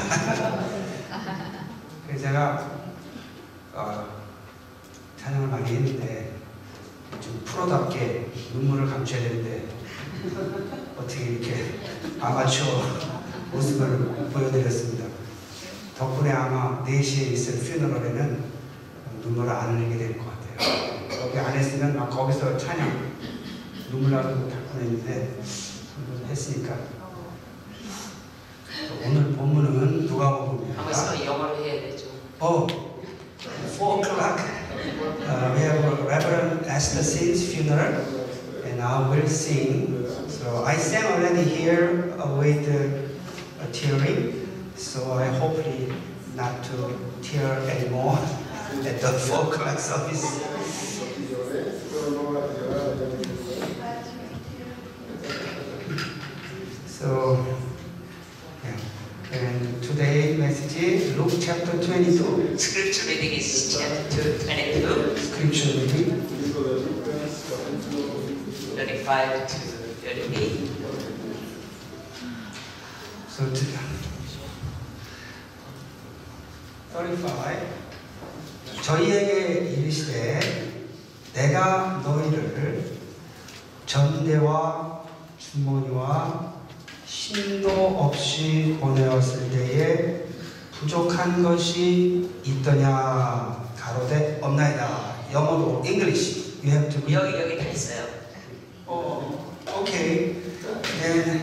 그래서 제가 어, 찬양을 많이 했는데 좀 프로답게 눈물을 감춰야 되는데 어떻게 이렇게 아마추어 모습을 보여드렸습니다. 덕분에 아마 4시에 있을 퓨너럴에는 눈물을 안 흘리게 될 것 같아요. 거기 안 했으면 막 거기서 찬양 눈물 나도 다 보냈는데 했으니까 sing. So I sang already here with uh, tearing. So I hopefully not to tear anymore at the four o'clock service. So, yeah. and today message is Luke chapter 22. Scripture reading is chapter 22. Scripture reading. 35 to 38. So to, 35 저희에게 이르시되 내가 너희를 전대와 주머니와 신도 없이 보내었을 때에 부족한 것이 있더냐? 가로되 없나이다. 영어로 English. You have to 여기 여기 다 있어요. oh, okay then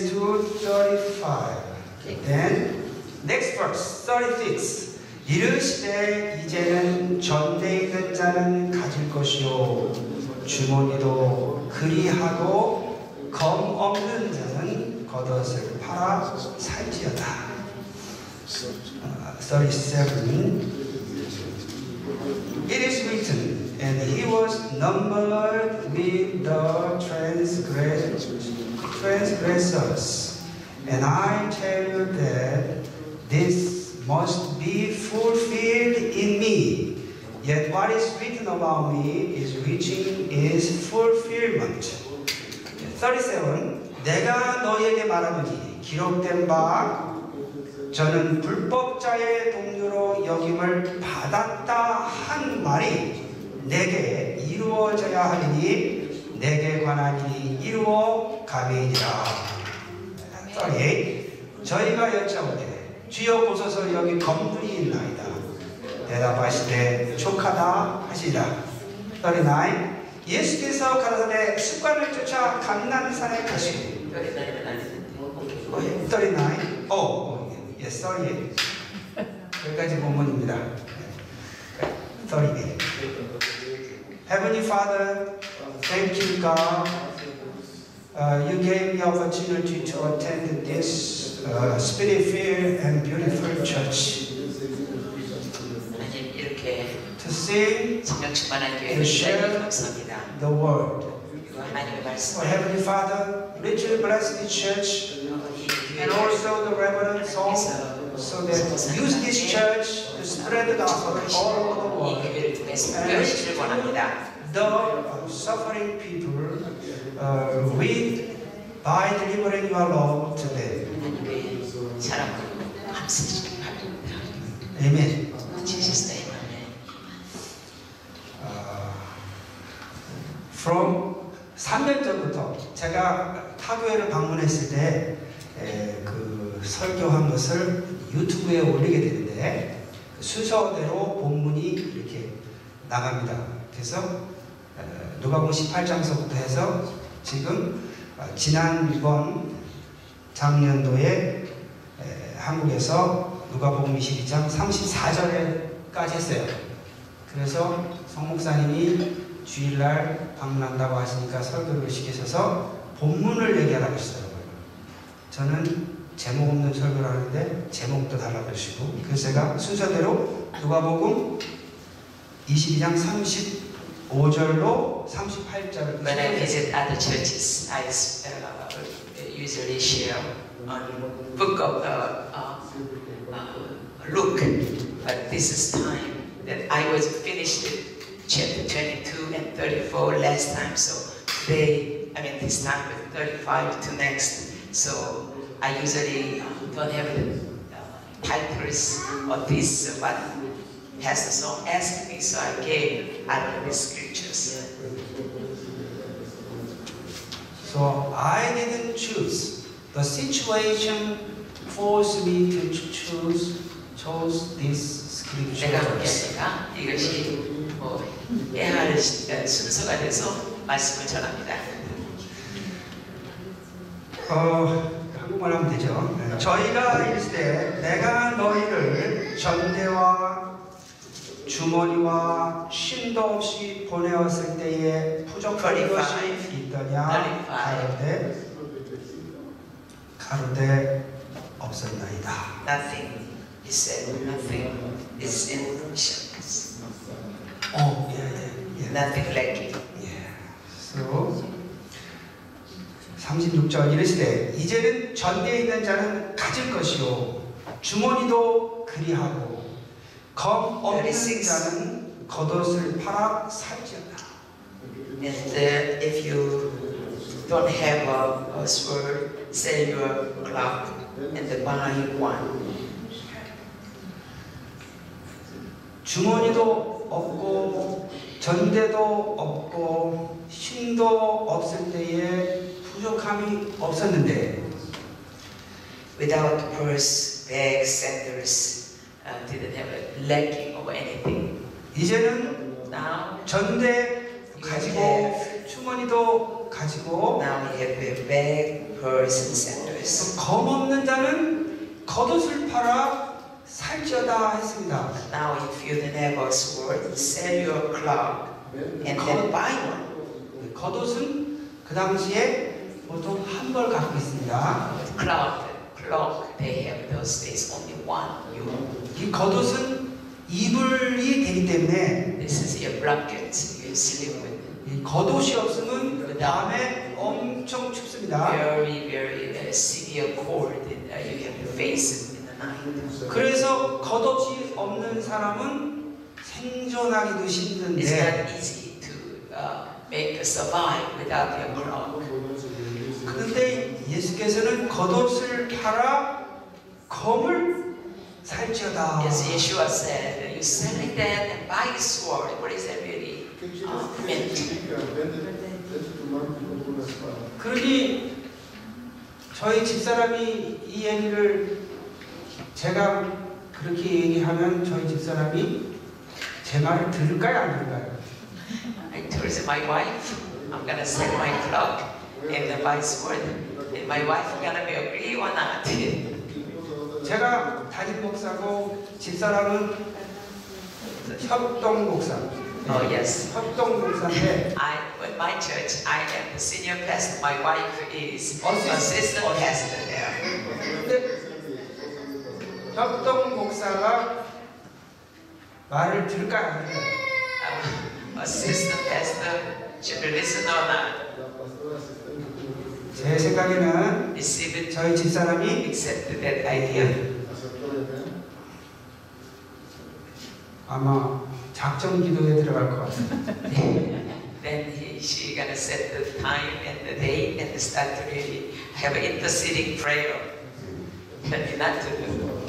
Spanish. 22, 35. Then next verse, 36. 이르시되 이제는 전대 있는 자는 가질 것이요 주머니도 그리하고 검 없는 자는 겉옷을 팔아 살지어다. 어, 37. It is written, and he was numbered with the transgress- transgressors. And I tell you that this must be fulfilled in me. Yet what is written about me is reaching its fulfillment. 37. 내가 너희에게 말하노니 기록된 바 저는 불법자의 동료로 여김을 받았다 한 말이 내게 이루어져야 하리니 내게 관한 일이 이루어 가매니라. sorry. 저희가 여짜오되 주여 보소서 여기 검들이 있나이다. 대답하시되 촉하다 하시라. 39. 예수께서 가라사대 습관을 쫓아 감난산에 가시고 여기 다니면 안 되는데. 오케이. 39. 어, 어, 예. 여기까지 본문입니다. 38. Heavenly Father, thank you, God. Uh, you gave me opportunity to attend this uh, spirit-filled and beautiful church 하나님 이렇게 to sing 성령 충만한 교회를 주셔서 감사합니다. the word. 그리고 하나님의 말씀 Oh, Heavenly Father, richly bless the church and also the reverend soul so that use this church to spread the gospel all over the 이 world. 교회 The suffering people uh, with by delivering your love to them. Amen. Jesus name. Uh, from 3년 전부터 제가 타교회를 방문했을 때 그 설교한 것을 유튜브에 올리게 되는데 그 순서대로 본문이 이렇게 나갑니다. 그래서 에, 누가복음 18장서부터 해서 지금 어, 지난 이번 작년도에 에, 한국에서 누가복음 22장 34절에까지 했어요. 그래서 성 목사님이 주일날 방문한다고 하시니까 설교를 시키셔서 본문을 얘기하라고 하시더라고요. 저는 제목 없는 설교를 하는데 제목도 달라고 하시고 그래서 제가 순서대로 누가복음 22장 35절로 38절을 When I visit other churches, I uh, usually share on book of uh, uh, uh, Luke, but this is time that I was finished chapter 22 and 34 last time, so today, I mean this time with 35 to next, so I usually uh, don't have the uh, titles of this, but Pastor Song asked me, so I gave out of the scriptures. So I didn't choose. The situation forced me to choose chose this scripture 내가. 하니까 이것이 뭐 해야 할 시- 어, 순서가 돼서 말씀을 전합니다. 어, 한국말 하면 되죠. 네. 저희가 이르시되 내가 너희를 전대와 주머니와 쉼도 없이 보내었을 때에 부족한 것이 있더냐 가로되 가로되 없었나이다. Nothing. He said, nothing is in shambles. 어, 예, 예, 예. Nothing lacking. 예. So 36절 이르시되 이제는 전대에 있는 자는 가질 것이요 주머니도 그리하고 검 없는 36. 자는 겉옷을 팔아 살지어다. And uh, if you don't have a, a sword, sell your cloak and buy one. 주머니도 없고 전대도 없고 쉼도 없을 때에 부족함이 없었는데 Without purse, bag, sandals, uh, didn't have a lacking of anything. 이제는 Now, 전대 가지고 주머니도 가지고 now we have a bag, purse, and sandals. 검 없는 자는 겉옷을 팔아 살지어다 했습니다. Now, if you don't have a sword, sell your cloak and then buy one. 겉옷은 그 당시에 보통 한 벌 갖고 있습니다. Cloak, cloak, they have those days only one. 이 겉옷은 이불이 되기 때문에 this is your blanket you sleep with. 이 겉옷이 없으면 밤에 엄청 춥습니다. Very, very uh, severe cold that uh, you have to face in the night. 그래서 겉옷이 없는 사람은 생존하기도 It's 힘든데 not easy to uh, make a survive without your cloak. 그런데 예수께서는 겉옷을 팔아 검을 살지어다. As Yeshua said, you selling that and buy a sword. What is that really uh, meant? 그러니 저희 집사람이 이 얘기를 제가 그렇게 얘기하면 저희 집사람이 제 말을 들을까요 안 들을까요? I told my wife, I'm gonna sell my cloak and buy sword. And my wife gonna be agree or not? 제가 담임 목사고 집사람은 협동 목사. Oh yes. 협동 목사인데 I, in my church, I am the senior pastor. My wife is Assist- assistant pastor. 근데 협동 목사가 말을? Um, assistant pastor should listen or not. 제 생각에는 Receive it, 저희 집사람이 accept that idea. 아마 작정 기도에 들어갈 것 같아요. Then he, she gonna set the time and the date and start to really have an interceding prayer. Not to do.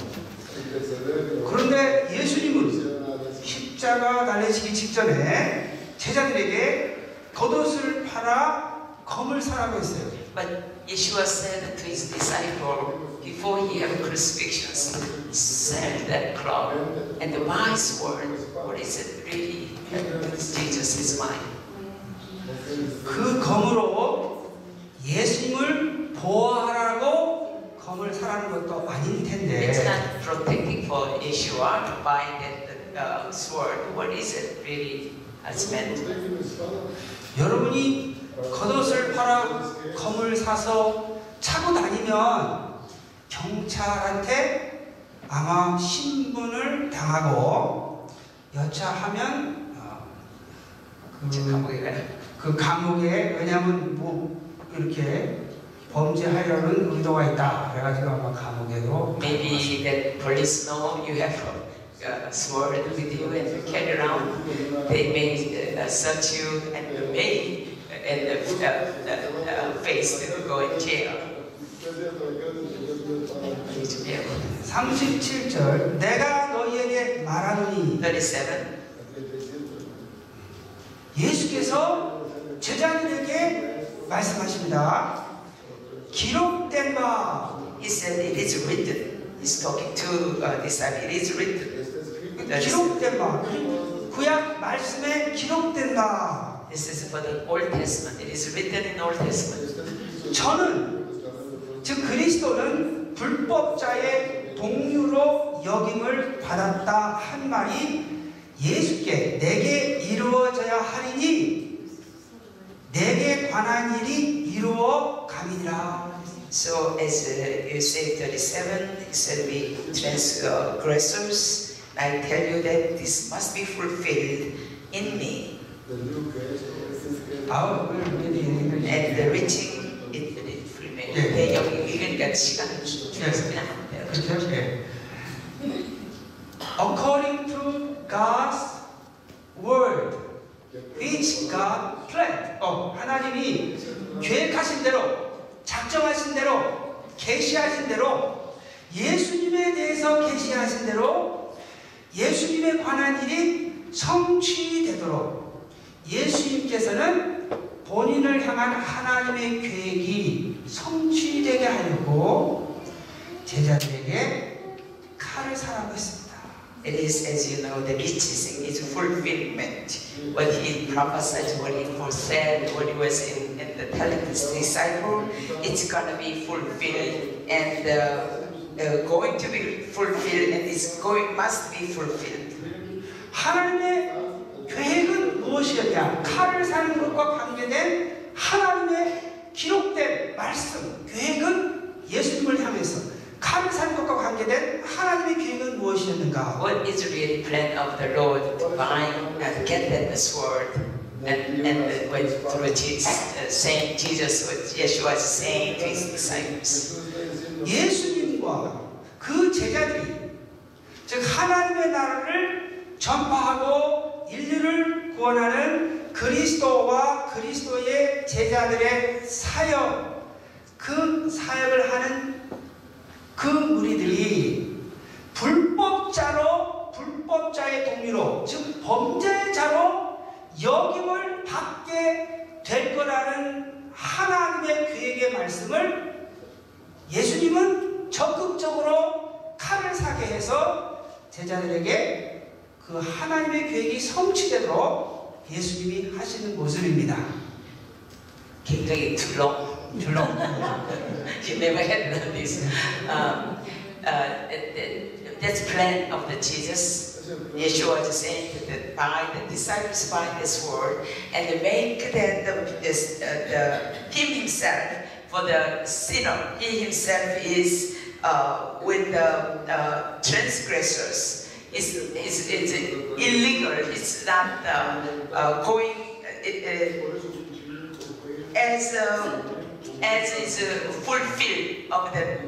그런데 예수님은 십자가 달리시기 직전에 제자들에게 겉옷을 팔아 검을 사라고 했어요. But Yeshua said to his disciple before he had crucifixion, sell that cloth and the wise word. What is it really? Jesus is mine. 그 검으로 예수님을 보호하라고 검을 사라는 것도 아닐 It's 텐데 not protecting for Yeshua to buy that uh, sword. What is it really as meant? 여러분이 겉옷을 팔아 검을 사서 차고 다니면 경찰한테 아마 신분을 당하고 여차하면 어, 제 그, 감옥에. 그 감옥에 왜냐하면 뭐 이렇게 범죄하려는 의도가 있다 그래가지고 아마 감옥에도 Maybe that police know you have a uh, sword with you and you carry around. They may uh, search you and may and uh, uh, uh, face to go in jail. jail. 37절 내가 너희에게 말하노니 37. 예수께서 제자들에게 말씀하십니다. 기록된 바 He said it is written. He's talking to uh, disciples. It is written. 기록된 바 구약 말씀에 기록된 바 This is for the Old Testament. It is written in Old Testament. 저는 즉 그리스도는 불법자의 동류로 여김을 받았다 한 말이 예수께 내게 이루어져야 하리니 내게 관한 일이 이루어 가미니라. So as uh, you say 37, he said we transgressors, I tell you that this must be fulfilled in me. Really, And the reaching fulfilled. 예. 네, 여기 읽으니까 시간을 줄여서 그냥 하면 돼요. 그렇죠? 예. According to God's word, which God planned. 어, 하나님이 계획하신 대로, 작정하신 대로, 계시하신 대로, 예수님에 대해서 계시하신 대로, 예수님에 관한 일이 성취되도록 예수님께서는 본인을 향한 하나님의 계획이 성취되게 하려고 제자들에게 칼을 사라고 했습니다. It is, as you know, the riches is fulfillment. What he prophesied, what he foresaid, what he was in, in the telling his disciple, it's gonna be fulfilled and uh, uh, going to be fulfilled and it's going must be fulfilled. 하나님의 계획은 무엇이었냐? 칼을 사는 것과 관계된 하나님의 기록된 말씀, 계획은 예수님을 향해서 칼을 사는 것과 관계된 하나님의 계획은 무엇이었는가? What is the real plan of the Lord divine and get that the sword and and when through Jesus, uh, saying Jesus, what Yeshua is saying to his disciples. 예수님과 그 제자들이 즉 하나님의 나라를 전파하고 인류를 구원하는 그리스도와 그리스도의 제자들의 사역 그 사역을 하는 그 무리들이 불법자로 불법자의 동료로 즉 범죄자로 여김을 받게 될 거라는 하나님의 계획의 말씀을 예수님은 적극적으로 칼을 사게 해서 제자들에게 그 하나님의 계획이 성취되도록 예수님이 하시는 모습입니다. 굉장히 둘렁 줄로 you never had done this. Um, uh, that's plan of the Jesus. Yeshua is saying that by the disciples by this word and make that the, this, uh, the him himself for the sinner. He himself is uh, with the uh, transgressors. It's, it's, it's illegal. It's not uh, uh, going. It, uh, as uh, as is uh, fulfilled of that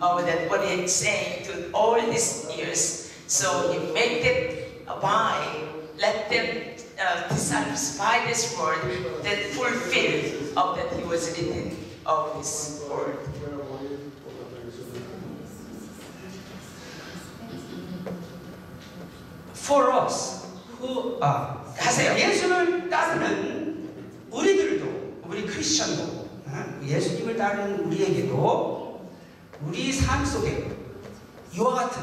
of that what he's saying to all these years. So he made it by let them uh, this word that fulfilled of that he was written of his word. For us who are 하세요. 예수를 따르는 우리들도 우리 크리스천도 어? 예수님을 따르는 우리에게도 우리 삶 속에 이와 같은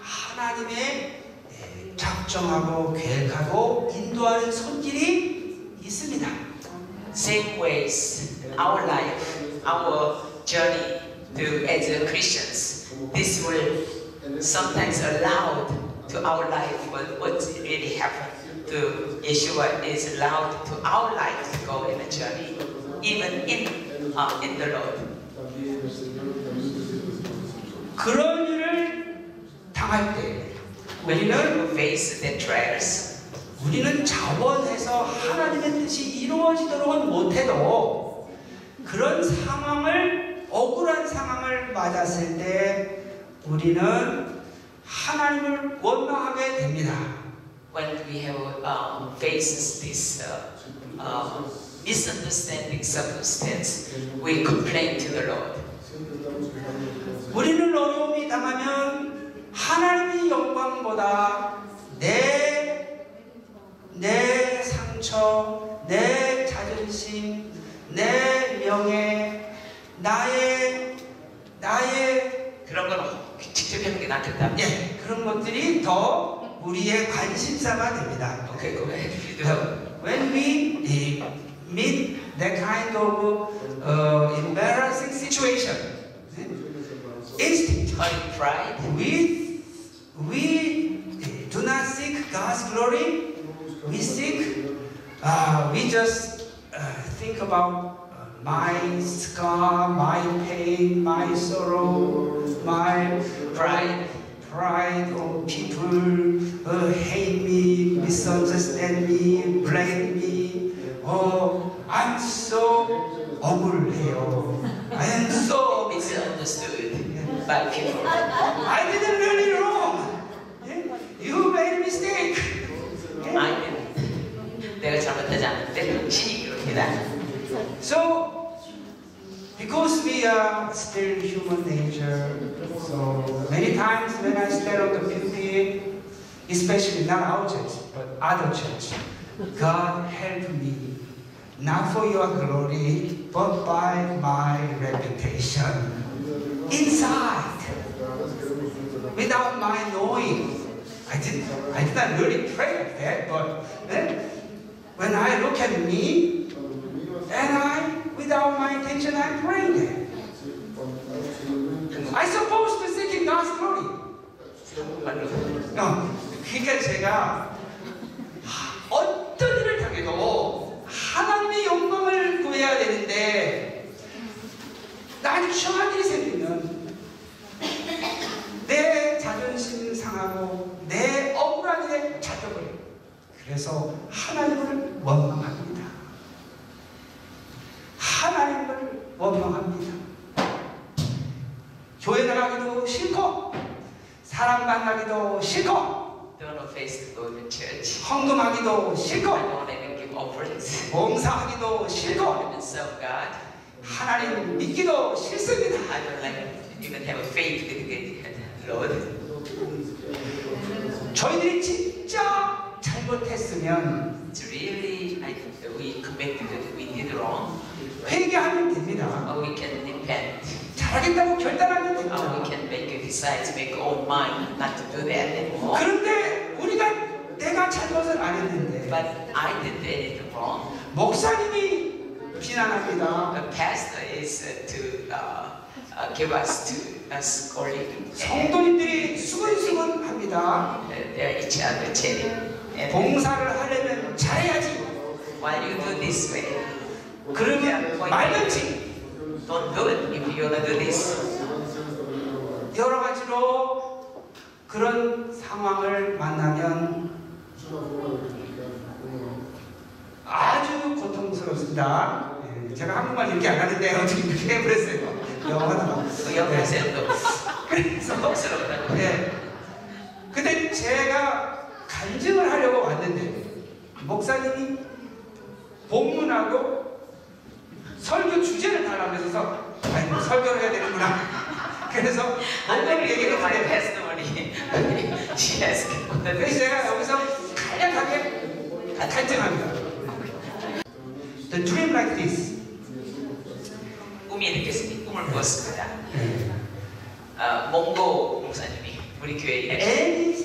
하나님의 에, 작정하고 계획하고 인도하는 손길이 있습니다. Same ways, our life, our journey to as Christians, this will sometimes allowed to our life what, what really happened to Yeshua is allowed to our life to go in a journey, even in uh, in the Lord. 그런 일을 당할 때 우리는 face the trials, 우리는 자원해서 하나님의 뜻이 이루어지도록은 못해도 그런 상황을 억울한 상황을 맞았을 때 우리는 하나님을 원망하게 됩니다. when we have um, faces this uh, uh, misunderstanding circumstance, we complain to the Lord. 우리는 어려움이 당하면 하나님의 영광보다 내, 내 상처, 내 자존심, 내 명예, 나의, 나의, 그런 건 직접 하는 게 낫겠다. 예, 그런 것들이 더 우리의 관심사가 됩니다. Okay, go ahead. You do have. When we eh, meet that kind of uh, embarrassing situation, eh, instinct, Honey pride. we, we do not seek God's glory. We seek, uh, we just uh, think about uh, my scar, my pain, my sorrow, my Pride. pride of people uh, hate me, misunderstand me, blame me. Oh, I'm so 억울해요. I am so Misunderstood by people. I didn't really wrong. Yeah? You made a mistake. Yeah? 아니는 내가 잘못하지 않는데 당신이 그럽니다. So, because we are still human nature, so many times when I stare on the pulpit, especially not our church, but other church, God help me, not for your glory, but by my reputation. Inside, without my knowing. I didn't, I did not really pray like that, but then when I look at me, and I, without my intention, I'm praying that. I supposed to seek in God's glory. 정말로 어, 그러니까 제가 make own mind not to do that anymore. 그런데 우리가 내가 잘못을 안 했는데 But I do anything wrong. 목사님이 비난합니다. The pastor is uh, to uh, uh, give us to us scolding. 성도님들이 수근수근합니다. uh, they're each other chatting. And 봉사를 하려면 잘해야지. while you do this way, 그러면 말든지 don't do it if you're gonna do this. 여러 가지로 그런 상황을 만나면 아주 고통스럽습니다. 예, 제가 한국말 이렇게 안 하는데 어떻게 이렇게 해버렸어요. 영어하다가. 그 옆에 세도 그래서 성스럽다고. 네. 근데 제가 간증을 하려고 왔는데 목사님이 본문하고 설교 주제를 달라면서 아니 뭐 설교를 해야 되는구나. 그래서 she has given the 그래서 제가 여기서 간략하게 간증합니다. The dream like this. 꿈이 이렇게 생긴 꿈을 꾸었습니다. 어, 몽고 목사님이 우리 교회 일에 Any,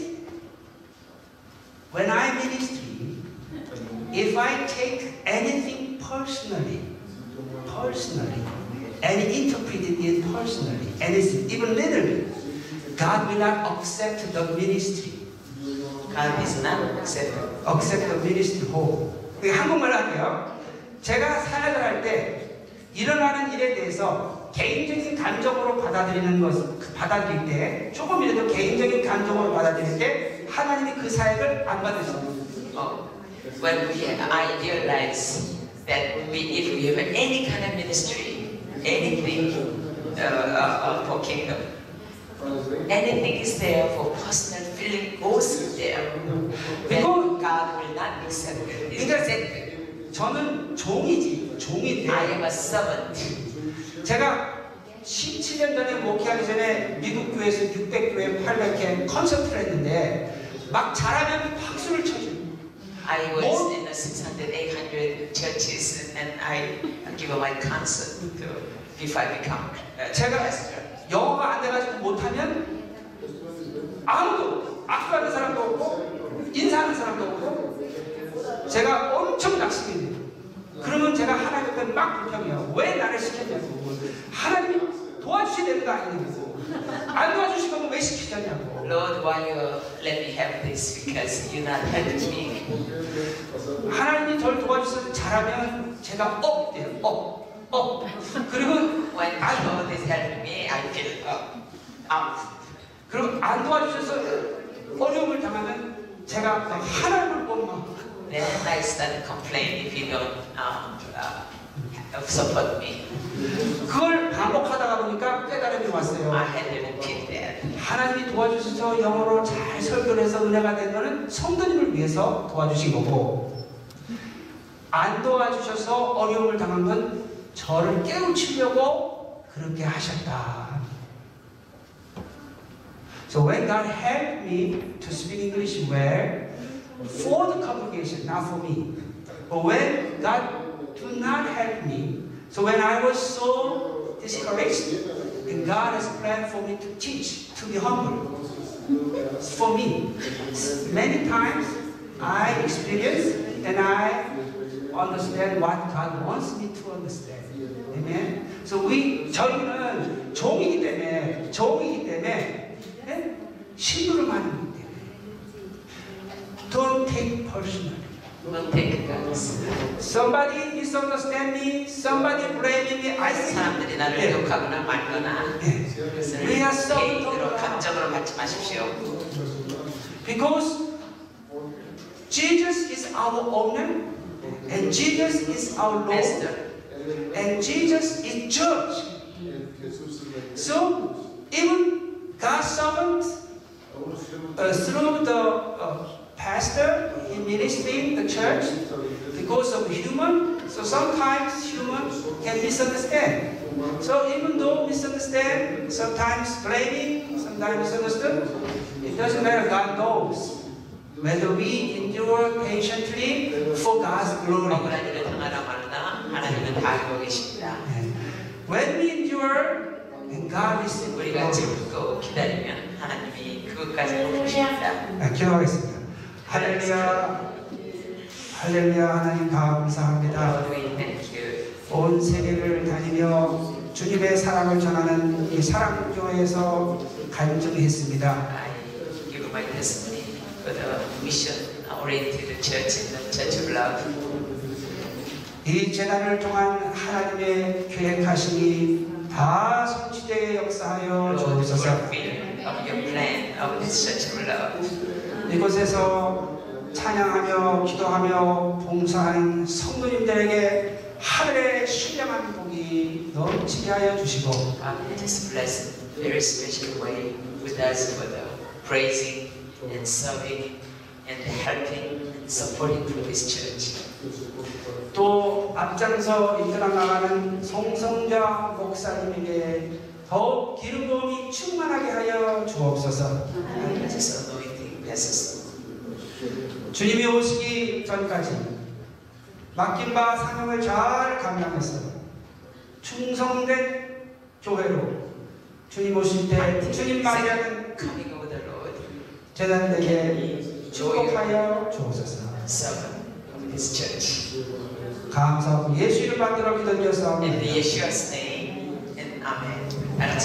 when I ministry, if I take anything personally, personally, and interpret it personally, and it's even little bit, God will not accept the ministry, God is not accepted. accept the ministry whole. 한국말로 할게요. 제가 사역을 할 때 일어나는 일에 대해서 개인적인 감정으로 받아들이는 것, 받아들일 때 조금이라도 개인적인 감정으로 받아들일 때 하나님이 그 사역을 안 받으십니다. Oh, when we, I realize that we, if we have any kind of ministry, anything uh, uh, uh, for kingdom, anything is there for personal feeling goes there. Then God will not accept it. It's accepted. 저는 종이지, I 종인데 am a servant. 제가 17년 전에 목회하기 전에 미국 교회에서 600교회, 800회 콘서트를 했는데 막 잘하면 박수를 쳐줘요. I was More? in a 600, 800 churches and I give my concert if I become a 제가 pastor. 영어가 안 돼가지고 못하면 아무도 악수하는 사람도 없고 인사하는 사람도 없고 제가 엄청 낙심이 돼요. 그러면 제가 하나님 앞에 막 불평해요. 왜 나를 시켰냐고. 하나님이 도와주셔야 되는 거 아니냐고. 안 도와주실 거면 왜 시키셨냐고. Lord, why you let me have this? Because you're not helping me. 하나님이 저를 도와주셔서 잘하면 제가 up 돼요. up, up. 그리고 When me, I feel up, up. 그리고 안 도와주셔서 어려움을 당하면 제가 하나님을 원망. Then I start complaining if you don't um, uh, support me. 그걸 반복하다가 보니까 깨달음이 왔어요. I had to repeat that. 하나님이 도와주셔서 영어로 잘 설교를 해서 은혜가 된 거는 성도님을 위해서 도와주신 거고 안 도와주셔서 어려움을 당한 건 저를 깨우치려고 그렇게 하셨다. So when God helped me to speak English well for the congregation, not for me. But when God do not help me, so when I was so discouraged, and God has planned for me to teach, to be humble. For me, many times I experience and I understand what God wants me to understand. So we 저희는 종이기 때문에 종이기 때문에 네? 많이 믿기 때문에 don't take personally. Don't take God's. Somebody misunderstand me, somebody blame me. I think 사람들이 나를 네. 욕하거나 말거나 네. 그것을 We are so 개인으로 감정으로 받지 마십시오. Because Jesus is our owner, and Jesus is our Lord, Master, and Jesus is judge. So even God's servant, uh, through the uh, pastor he ministry in the church, because of human, so sometimes human can misunderstand. So even though misunderstand, sometimes blaming, sometimes misunderstood, it doesn't matter. God knows whether we endure patiently for God's glory. 하나님은 다 알고 계십니다. When we endure, and God is 우리가 참고 기다리면 하나님이 그것까지 보십니다. 네, 기도하겠습니다. 할렐루야, 할렐루야, 하나님 감사합니다. Lord, we thank you. 온 세계를 다니며 주님의 사랑을 전하는 이 사랑교회에서 간증했습니다. I give my testimony for the mission oriented church in the Church of Love. 이 재단을 통한 하나님의 계획하심이 다 성취되게 역사하여 주옵소서. 이곳에서 찬양하며 기도하며 봉사하는 성도님들에게 하늘의 신령한 복이 넘치게 하여 주시고 Father, just bless in a very special way with us for the praising and serving and helping and supporting for this church. 또 앞장서 이끌어 나가는 송성자 목사님에게 더욱 기름 부음이 충만하게 하여 주옵소서. Just anointing passes. 주님이 오시기 전까지 맡긴 바 사명을 잘 감당해서 충성된 교회로 주님 오실 때 주님 맞이하는 재단들에게 축복하여 주옵소서. this church. 감사하고 예수 이름 만들어 기도드렸사옵니다. In Yeshua's name, and Amen. And